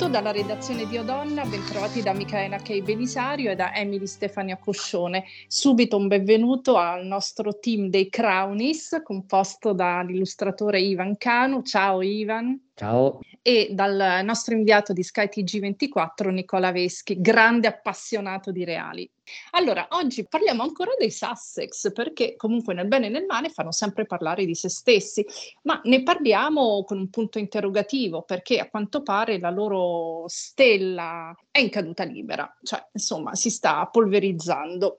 saluto dalla redazione di Odonna, bentrovati da Micaela Kei Belisario e da Emily Stefania Coscione. Subito un benvenuto al nostro team dei Crownies, composto dall'illustratore Ivan Canu. Ciao Ivan. Ciao. E dal nostro inviato di Sky TG24 Nicola Veschi, grande appassionato di reali. Allora, oggi parliamo ancora dei Sussex perché comunque nel bene e nel male fanno sempre parlare di se stessi, ma ne parliamo con un punto interrogativo perché a quanto pare la loro stella è in caduta libera, cioè insomma si sta polverizzando.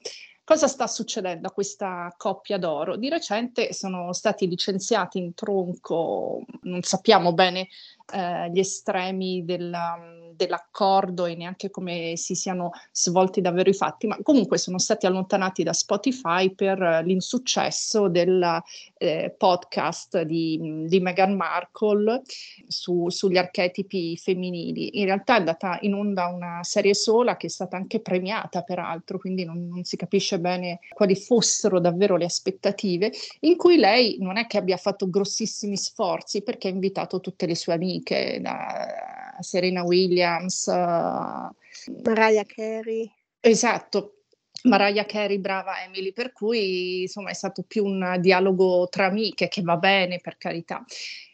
Cosa sta succedendo a questa coppia d'oro? Di recente sono stati licenziati in tronco, non sappiamo bene eh, gli estremi della, dell'accordo e neanche come si siano svolti davvero i fatti, ma comunque sono stati allontanati da Spotify per l'insuccesso del eh, podcast di, di Meghan Markle su, sugli archetipi femminili. In realtà è andata in onda una serie sola che è stata anche premiata, peraltro, quindi non, non si capisce bene quali fossero davvero le aspettative, in cui lei non è che abbia fatto grossissimi sforzi perché ha invitato tutte le sue amiche da Serena Williams, uh, Mariah Carey. Esatto, Mariah Carey, brava Emily, per cui insomma è stato più un dialogo tra amiche che va bene per carità.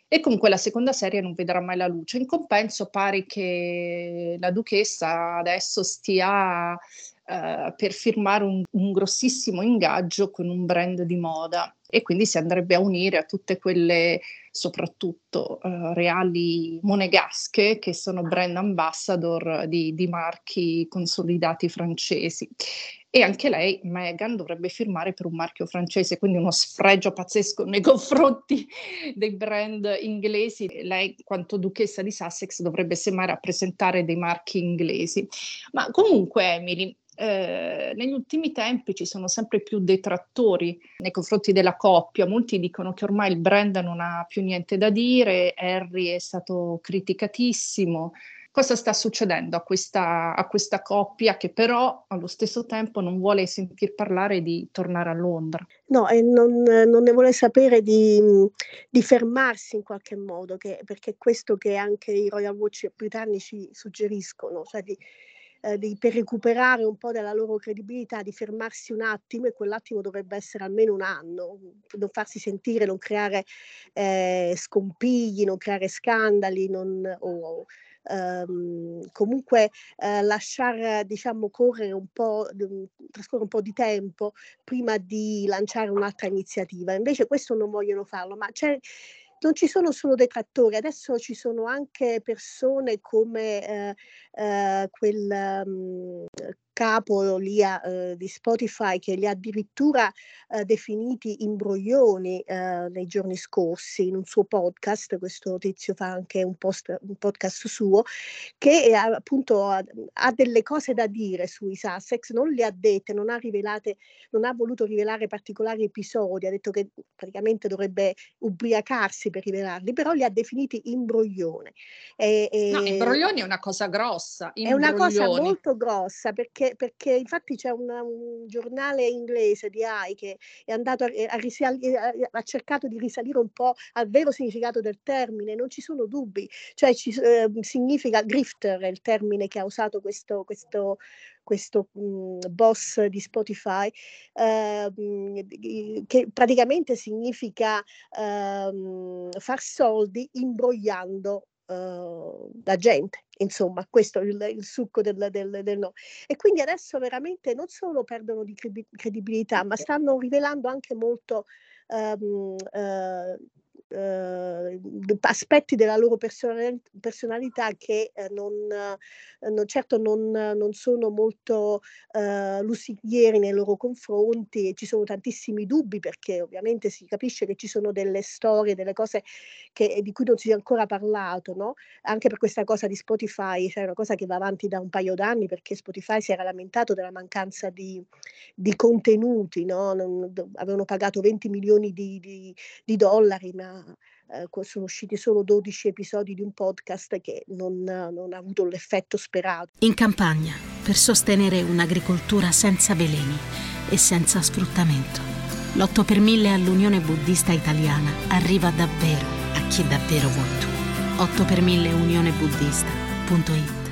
E comunque la seconda serie non vedrà mai la luce. In compenso pare che la duchessa adesso stia uh, per firmare un, un grossissimo ingaggio con un brand di moda e quindi si andrebbe a unire a tutte quelle soprattutto uh, reali monegasche che sono brand ambassador di, di, marchi consolidati francesi. E anche lei, Meghan, dovrebbe firmare per un marchio francese, quindi uno sfregio pazzesco nei confronti dei brand inglesi. Lei, quanto duchessa di Sussex, dovrebbe semmai rappresentare dei marchi inglesi. Ma comunque, Emily, eh, negli ultimi tempi ci sono sempre più detrattori nei confronti della coppia. Molti dicono che ormai il brand non ha più niente da dire, Harry è stato criticatissimo. Cosa sta succedendo a questa, a questa coppia che però allo stesso tempo non vuole sentir parlare di tornare a Londra? No, e non, non ne vuole sapere di, di, fermarsi in qualche modo, che, perché è questo che anche i Royal Watch britannici suggeriscono, cioè di, eh, di, per recuperare un po' della loro credibilità, di fermarsi un attimo e quell'attimo dovrebbe essere almeno un anno, non farsi sentire, non creare eh, scompigli, non creare scandali, non, o, Um, comunque uh, lasciare diciamo correre un po' trascorrere un po' di tempo prima di lanciare un'altra iniziativa. Invece questo non vogliono farlo ma c'è non ci sono solo detrattori, adesso ci sono anche persone come eh, eh, quel um, capo lì a, eh, di Spotify che li ha addirittura eh, definiti imbroglioni eh, nei giorni scorsi in un suo podcast, questo tizio fa anche un, post, un podcast suo, che appunto ha, ha, delle cose da dire sui Sussex, non le ha dette, non ha, rivelate, non ha voluto rivelare particolari episodi, ha detto che praticamente dovrebbe ubriacarsi per rivelarli, però li ha definiti imbroglione. E, e no, imbroglioni è una cosa grossa. È una cosa molto grossa perché perché, infatti c'è una, un giornale inglese di AI che è andato a, a, risal- ha, cercato di risalire un po' al vero significato del termine, non ci sono dubbi, cioè ci, eh, significa grifter è il termine che ha usato questo, questo questo mhmm, boss di Spotify, eh, che praticamente significa eh, far soldi imbrogliando uh, la gente, insomma, questo è il, il succo del, del, del, no. E quindi adesso veramente non solo perdono di credibilità, ma stanno rivelando anche molto um, uh, eh, aspetti della loro personalità che eh, non, non, certo non, non, sono molto eh, lusinghieri nei loro confronti e ci sono tantissimi dubbi perché ovviamente si capisce che ci sono delle storie, delle cose che, di cui non si è ancora parlato, no? anche per questa cosa di Spotify, cioè una cosa che va avanti da un paio d'anni perché Spotify si era lamentato della mancanza di, di contenuti, no? non, avevano pagato 20 milioni di, di, di dollari, ma eh, sono usciti solo 12 episodi di un podcast che non, non ha avuto l'effetto sperato. In campagna, per sostenere un'agricoltura senza veleni e senza sfruttamento, l'8 per 1000 all'Unione Buddista Italiana arriva davvero a chi davvero vuoi tu. 8 per 1000 unionebuddista.it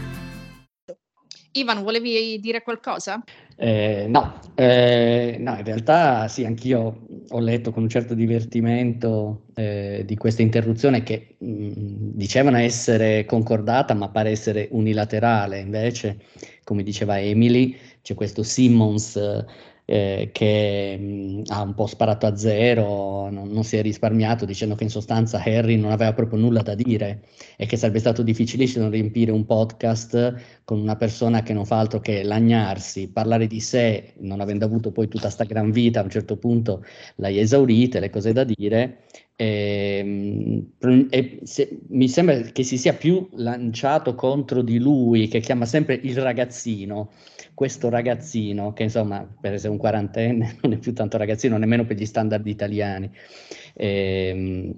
Ivan, volevi dire qualcosa? Eh, no, eh, no, in realtà sì, anch'io ho letto con un certo divertimento eh, di questa interruzione che mh, mm, dicevano essere concordata, ma pare essere unilaterale. Invece, come diceva Emily, c'è questo Simmons eh, che mh, ha un po' sparato a zero, non, non, si è risparmiato dicendo che in sostanza Harry non aveva proprio nulla da dire e che sarebbe stato difficilissimo riempire un podcast con una persona che non fa altro che lagnarsi, parlare di sé, non avendo avuto poi tutta sta gran vita, a un certo punto l'hai esaurita, le cose da dire. E, e se, mi sembra che si sia più lanciato contro di lui, che chiama sempre il ragazzino, questo ragazzino, che insomma per essere un quarantenne non è più tanto ragazzino, nemmeno per gli standard italiani. E,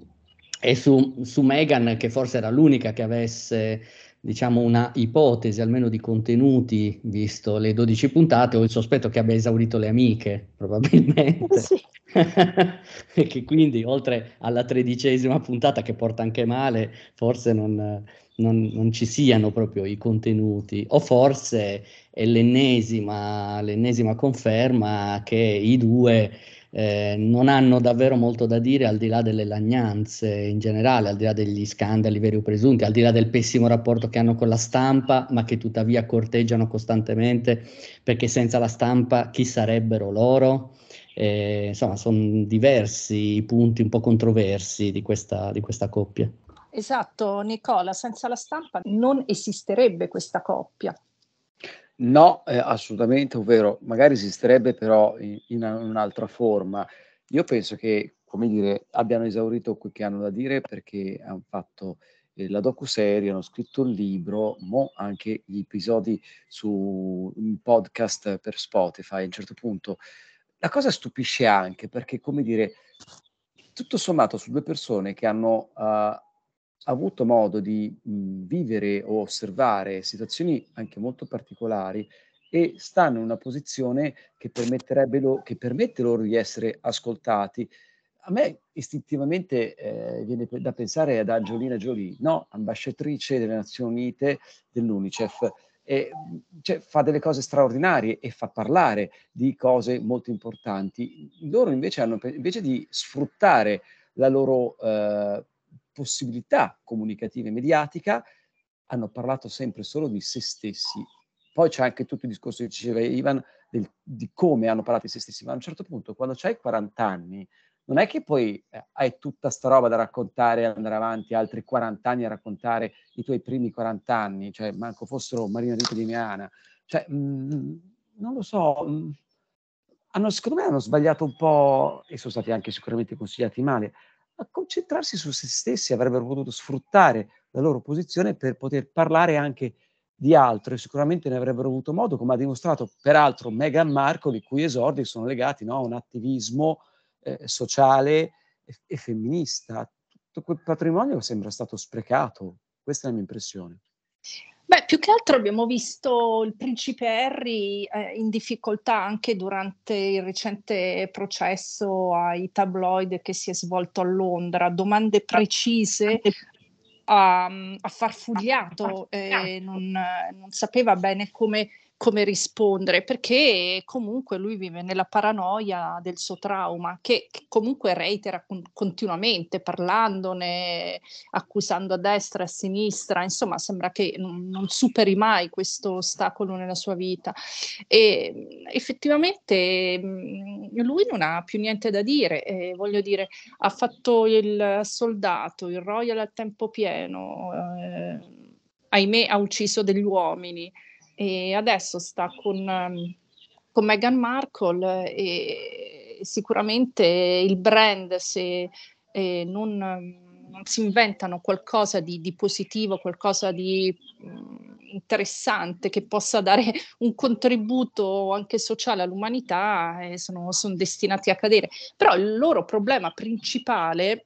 e su, su Meghan, che forse era l'unica che avesse diciamo una ipotesi almeno di contenuti, visto le 12 puntate, ho il sospetto che abbia esaurito le amiche, probabilmente. Sì. e che quindi oltre alla tredicesima puntata che porta anche male, forse non, non, non, ci siano proprio i contenuti, o forse è l'ennesima, l'ennesima conferma che i due eh, non hanno davvero molto da dire al di là delle lagnanze in generale, al di là degli scandali veri o presunti, al di là del pessimo rapporto che hanno con la stampa, ma che tuttavia corteggiano costantemente, perché senza la stampa chi sarebbero loro? Eh, insomma, sono diversi i punti un po' controversi di questa, di questa coppia. Esatto, Nicola, senza la stampa non esisterebbe questa coppia. No, eh, assolutamente, ovvero magari esisterebbe però in, in, un'altra forma. Io penso che, come dire, abbiano esaurito quel che hanno da dire perché hanno fatto eh, la docu-serie, hanno scritto il libro, mo anche gli episodi su un podcast per Spotify a un certo punto. La cosa stupisce anche perché, come dire, tutto sommato su due persone che hanno uh, avuto modo di mh, vivere o osservare situazioni anche molto particolari e stanno in una posizione che, lo, che permette loro di essere ascoltati. A me istintivamente eh, viene da pensare ad Angelina Jolie, no? ambasciatrice delle Nazioni Unite dell'UNICEF. E, cioè, fa delle cose straordinarie e fa parlare di cose molto importanti. Loro invece hanno, invece di sfruttare la loro eh, possibilità comunicativa e mediatica, hanno parlato sempre solo di se stessi. Poi c'è anche tutto il discorso che diceva Ivan del, di come hanno parlato di se stessi, ma a un certo punto, quando hai 40 anni, non è che poi eh, hai tutta sta roba da raccontare e andare avanti altri 40 anni a raccontare i tuoi primi 40 anni, cioè manco fossero Marina Rita di Miana. Cioè, mh, mm, non lo so, mh, mm, hanno, secondo me hanno sbagliato un po', e sono stati anche sicuramente consigliati male, a concentrarsi su se stessi, avrebbero potuto sfruttare la loro posizione per poter parlare anche di altro e sicuramente ne avrebbero avuto modo, come ha dimostrato peraltro Meghan Markle, i cui esordi sono legati no, a un attivismo eh, sociale e, e femminista. Tutto quel patrimonio sembra stato sprecato, questa è la mia impressione. Beh, più che altro abbiamo visto il principe Harry eh, in difficoltà anche durante il recente processo ai tabloid che si è svolto a Londra, domande precise ha, ha farfugliato, eh, non, non, sapeva bene come come rispondere, perché comunque lui vive nella paranoia del suo trauma, che, che comunque reitera con, continuamente, parlandone, accusando a destra e a sinistra, insomma sembra che non, non superi mai questo ostacolo nella sua vita. E effettivamente lui non ha più niente da dire, eh, voglio dire, ha fatto il soldato, il royal a tempo pieno, eh, ahimè ha ucciso degli uomini e adesso sta con, ehm, con Meghan Markle e sicuramente il brand se eh, non, non, si inventano qualcosa di, di positivo, qualcosa di mm, interessante che possa dare un contributo anche sociale all'umanità, eh, sono, sono destinati a cadere. Però il loro problema principale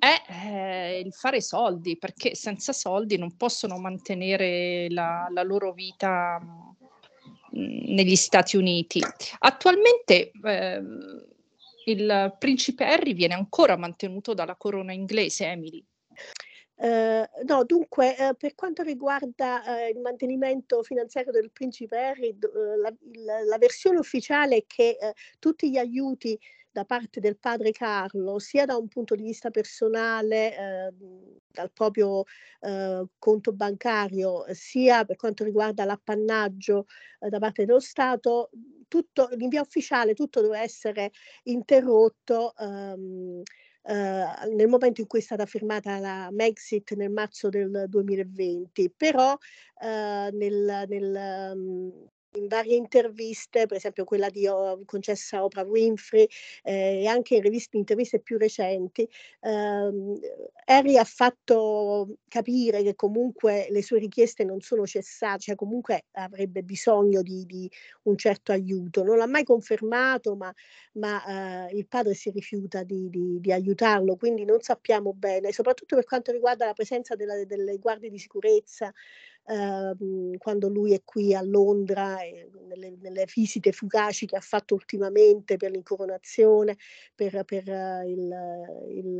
è eh, il fare soldi, perché senza soldi non possono mantenere la, la loro vita mh, mm, negli Stati Uniti. Attualmente eh, il principe Harry viene ancora mantenuto dalla corona inglese, Emily. Uh, no, dunque, uh, per quanto riguarda uh, il mantenimento finanziario del principe Harry, la, la, la, versione ufficiale è che tutti gli aiuti da parte del padre Carlo, sia da un punto di vista personale, eh, dal proprio eh, conto bancario, sia per quanto riguarda l'appannaggio eh, da parte dello Stato, tutto, in via ufficiale tutto deve essere interrotto. Ehm, Uh, nel momento in cui è stata firmata la Megxit nel marzo del 2020, però uh, nel, nel um, in varie interviste, per esempio quella di, oh, concessa a Oprah Winfrey eh, e anche in riviste, interviste più recenti, ehm, Harry ha fatto capire che comunque le sue richieste non sono cessate, cioè comunque avrebbe bisogno di, di un certo aiuto. Non l'ha mai confermato, ma, ma eh, il padre si rifiuta di, di, di, aiutarlo, quindi non sappiamo bene, soprattutto per quanto riguarda la presenza della, delle guardie di sicurezza ehm, quando lui è qui a Londra, eh, nelle, nelle, visite fugaci che ha fatto ultimamente per l'incoronazione, per, per uh, il, il,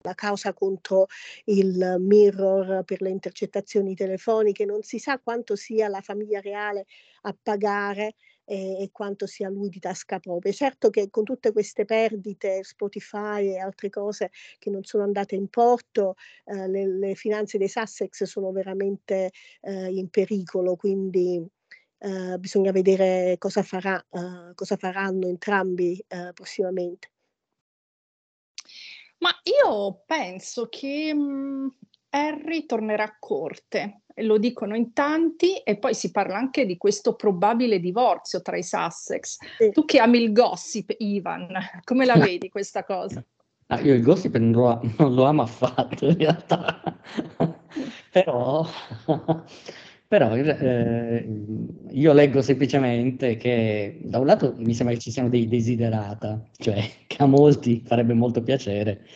la causa contro il mirror, per le intercettazioni telefoniche, non si sa quanto sia la famiglia reale a pagare e, e, quanto sia lui di tasca propria. Certo che con tutte queste perdite, Spotify e altre cose che non sono andate in porto, eh, le, le, finanze dei Sussex sono veramente eh, in pericolo, quindi eh, bisogna vedere cosa, farà, eh, cosa faranno entrambi eh, prossimamente. Ma io penso che mh, mm, Harry tornerà a corte lo dicono in tanti e poi si parla anche di questo probabile divorzio tra i Sussex. Sì. Tu che ami il gossip, Ivan, come la vedi questa cosa? Ah, io il gossip non lo, non lo amo affatto in realtà, però, però eh, io leggo semplicemente che da un lato mi sembra che ci siano dei desiderata, cioè che a molti farebbe molto piacere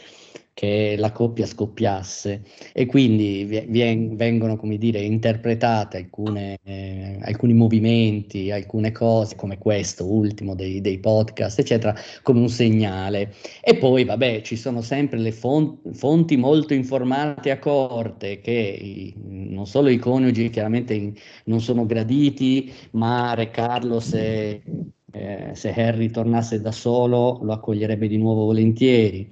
che la coppia scoppiasse e quindi vien, vengono, come dire, interpretate alcune, eh, alcuni movimenti, alcune cose come questo ultimo dei, dei, podcast, eccetera, come un segnale. E poi, vabbè, ci sono sempre le fonti, fonti molto informate a corte che i, non solo i coniugi chiaramente in, non sono graditi, ma Re Carlos e eh, se Harry tornasse da solo lo accoglierebbe di nuovo volentieri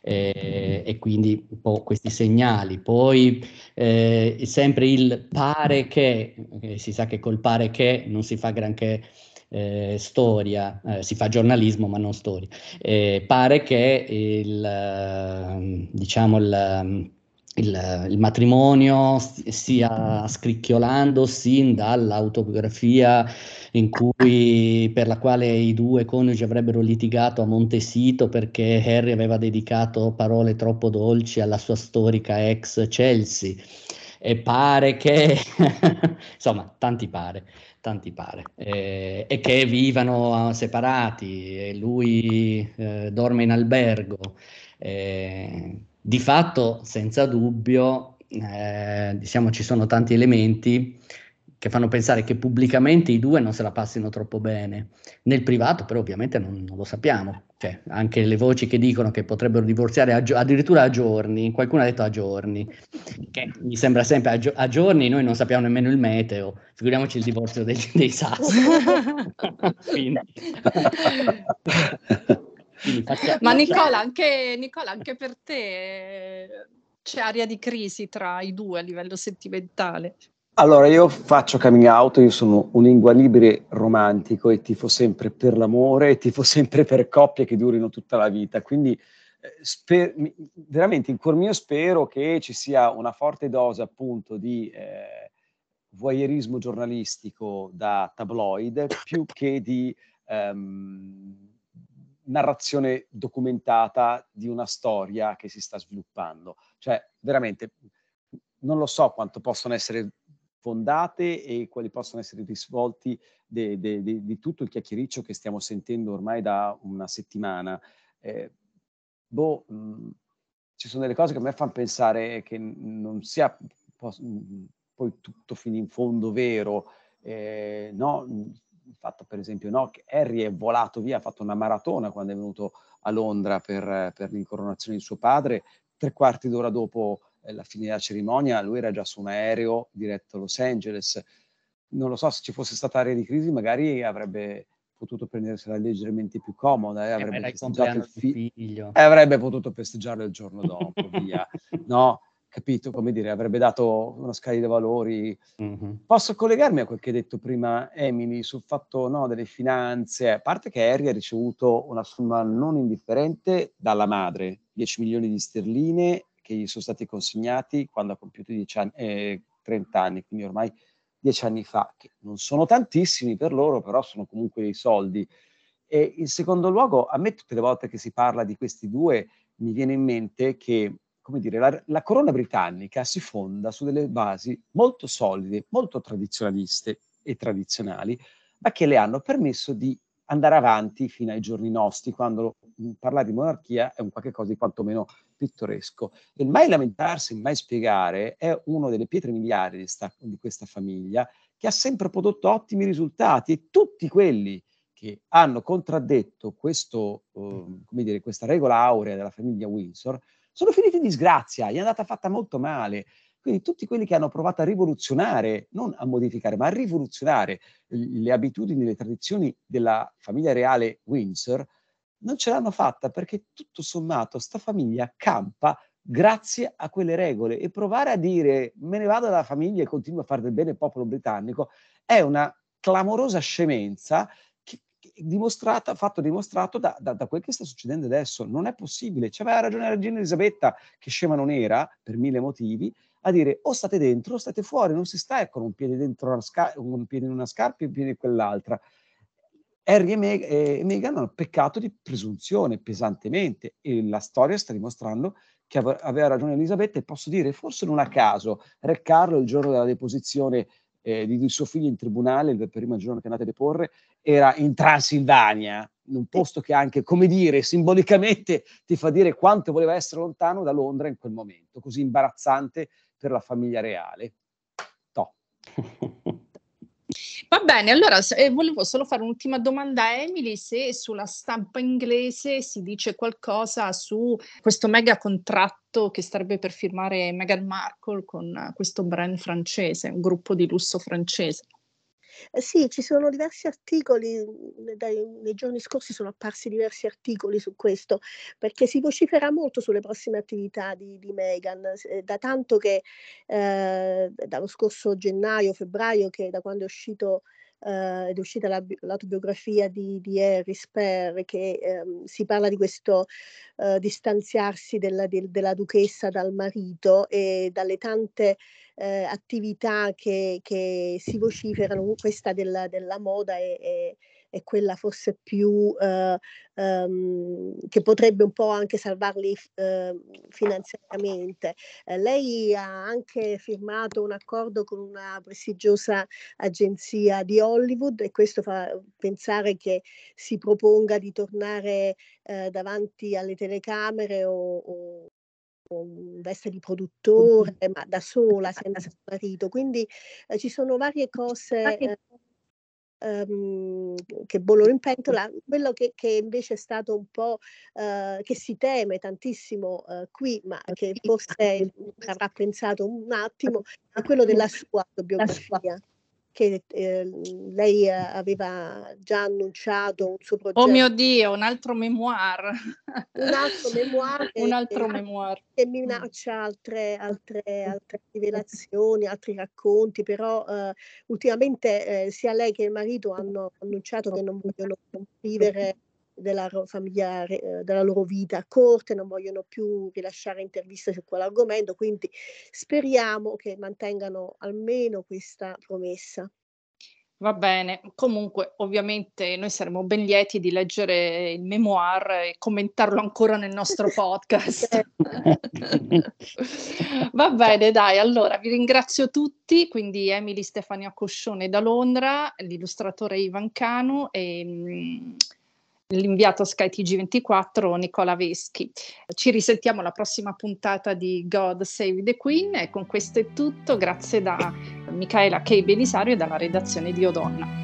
eh, e quindi un po' questi segnali. Poi eh, sempre il pare che, eh, si sa che col pare che non si fa granché eh, storia, eh, si fa giornalismo ma non storia. Pare che il, diciamo il, il, il, matrimonio stia scricchiolando sin dall'autobiografia cui, per la quale i due coniugi avrebbero litigato a Montesito perché Harry aveva dedicato parole troppo dolci alla sua storica ex Chelsea. E pare che, insomma, tanti pare, tanti pare, eh, e che vivano separati e lui eh, dorme in albergo. Eh, di fatto, senza dubbio, eh, diciamo, ci sono tanti elementi che fanno pensare che pubblicamente i due non se la passino troppo bene. Nel privato però ovviamente non, non lo sappiamo, cioè, anche le voci che dicono che potrebbero divorziare a, addirittura a giorni, qualcuno ha detto a giorni, che mi sembra sempre a, gio- a giorni, noi non sappiamo nemmeno il meteo, figuriamoci il divorzio dei, dei sassi. Quindi... Ma Nicola anche, Nicola, anche per te c'è aria di crisi tra i due a livello sentimentale? Allora, io faccio coming out, io sono un lingua libere romantico e tifo sempre per l'amore e tifo sempre per coppie che durino tutta la vita. Quindi eh, sper- veramente in cuor mio spero che ci sia una forte dose appunto di eh, voyeurismo giornalistico da tabloid più che di ehm, narrazione documentata di una storia che si sta sviluppando. Cioè, veramente, non lo so quanto possono essere fondate e quali possono essere i risvolti di tutto il chiacchiericcio che stiamo sentendo ormai da una settimana. Eh, boh, mh, mm, ci sono delle cose che a me fanno pensare che non sia po- mm, poi tutto fino in fondo vero. Eh, no? Il fatto, per esempio, no, che Harry è volato via, ha fatto una maratona quando è venuto a Londra per, per l'incoronazione di suo padre, tre quarti d'ora dopo la fine della cerimonia, lui era già su un aereo diretto a Los Angeles. Non lo so, se ci fosse stata area di crisi magari avrebbe potuto prendersela leggermente più comoda, eh, avrebbe, festeggiato il fi- figlio. Eh, avrebbe potuto festeggiarlo il giorno dopo, via. No, capito? Come dire, avrebbe dato una scala di valori. Mm-hmm. Posso collegarmi a quel che hai detto prima, Emily, sul fatto no, delle finanze, a parte che Harry ha ricevuto una somma non indifferente dalla madre, 10 milioni di sterline che gli sono stati consegnati quando ha compiuto anni, eh, 30 anni, quindi ormai 10 anni fa, che non sono tantissimi per loro, però sono comunque dei soldi. E in secondo luogo, a me tutte le volte che si parla di questi due, mi viene in mente che, come dire, la, la corona britannica si fonda su delle basi molto solide, molto tradizionaliste e tradizionali, ma che le hanno permesso di andare avanti fino ai giorni nostri, quando parlare di monarchia è un qualche cosa di quantomeno pittoresco. Il mai lamentarsi, mai spiegare è una delle pietre miliari di, sta, di questa famiglia che ha sempre prodotto ottimi risultati e tutti quelli che hanno contraddetto questo, uh, dire, questa regola aurea della famiglia Windsor sono finiti in disgrazia, gli è andata fatta molto male. Quindi tutti quelli che hanno provato a rivoluzionare, non a modificare, ma a rivoluzionare le abitudini, le tradizioni della famiglia reale Windsor, non ce l'hanno fatta perché tutto sommato sta famiglia campa grazie a quelle regole e provare a dire me ne vado dalla famiglia e continuo a fare del bene al popolo britannico è una clamorosa scemenza dimostrata, fatto dimostrato da, da, da, quel che sta succedendo adesso. Non è possibile. C'aveva ragione la regina Elisabetta, che scema non era, per mille motivi, a dire o state dentro o state fuori, non si sta con un piede dentro una sca- un piede in una scarpa e un piede in quell'altra. Harry e, Meg- e Meghan hanno peccato di presunzione pesantemente e la storia sta dimostrando che ave- aveva ragione Elisabetta e posso dire forse non a caso Re Carlo il giorno della deposizione eh, di, di, suo figlio in tribunale, il primo giorno che andate a deporre, era in Transilvania, in un posto che anche, come dire, simbolicamente ti fa dire quanto voleva essere lontano da Londra in quel momento, così imbarazzante per la famiglia reale. To. Va bene, allora eh, volevo solo fare un'ultima domanda a Emily, se sulla stampa inglese si dice qualcosa su questo mega contratto che starebbe per firmare Meghan Markle con questo brand francese, un gruppo di lusso francese. Eh sì, ci sono diversi articoli, mhmm, dai, nei giorni scorsi sono apparsi diversi articoli su questo, perché si vocifera molto sulle prossime attività di, di Meghan, eh, da tanto che eh, dallo scorso gennaio, febbraio, che da quando è uscito Uh, ed è uscita la, l'autobiografia di, di Harry Sper che um, si parla di questo uh, distanziarsi della, de, della, duchessa dal marito e dalle tante uh, attività che, che, si vociferano, questa della, della moda è, è è quella forse più uh, um, che potrebbe un po' anche salvarli uh, finanziariamente. Uh, lei ha anche firmato un accordo con una prestigiosa agenzia di Hollywood e questo fa pensare che si proponga di tornare davanti alle telecamere o, o veste di produttore, ma da sola, senza marito. Quindi eh, ci sono varie cose eh, ehm, che bollono in pentola. Quello che, che, invece è stato un po' eh, che si teme tantissimo eh, qui, ma che forse avrà pensato un attimo, è quello della sua autobiografia che eh, lei aveva già annunciato un suo progetto. Oh mio Dio, un altro memoir. Un altro memoir. un altro che, memoir. Che minaccia altre, altre, altre rivelazioni, altri racconti, però eh, ultimamente eh, sia lei che il marito hanno annunciato che non vogliono vivere della famiglia, eh, della loro vita a corte, non vogliono più rilasciare interviste su quell'argomento, quindi speriamo che mantengano almeno questa promessa. Va bene, comunque ovviamente noi saremo ben lieti di leggere il memoir e commentarlo ancora nel nostro podcast. Va bene, dai, allora vi ringrazio tutti, quindi Emily Stefania Coscione da Londra, l'illustratore Ivan Canu e mm, l'inviato Sky TG24 Nicola Veschi. Ci risentiamo alla prossima puntata di God Save the Queen e con questo è tutto, grazie da Michaela K. Belisario e dalla redazione di Odonna.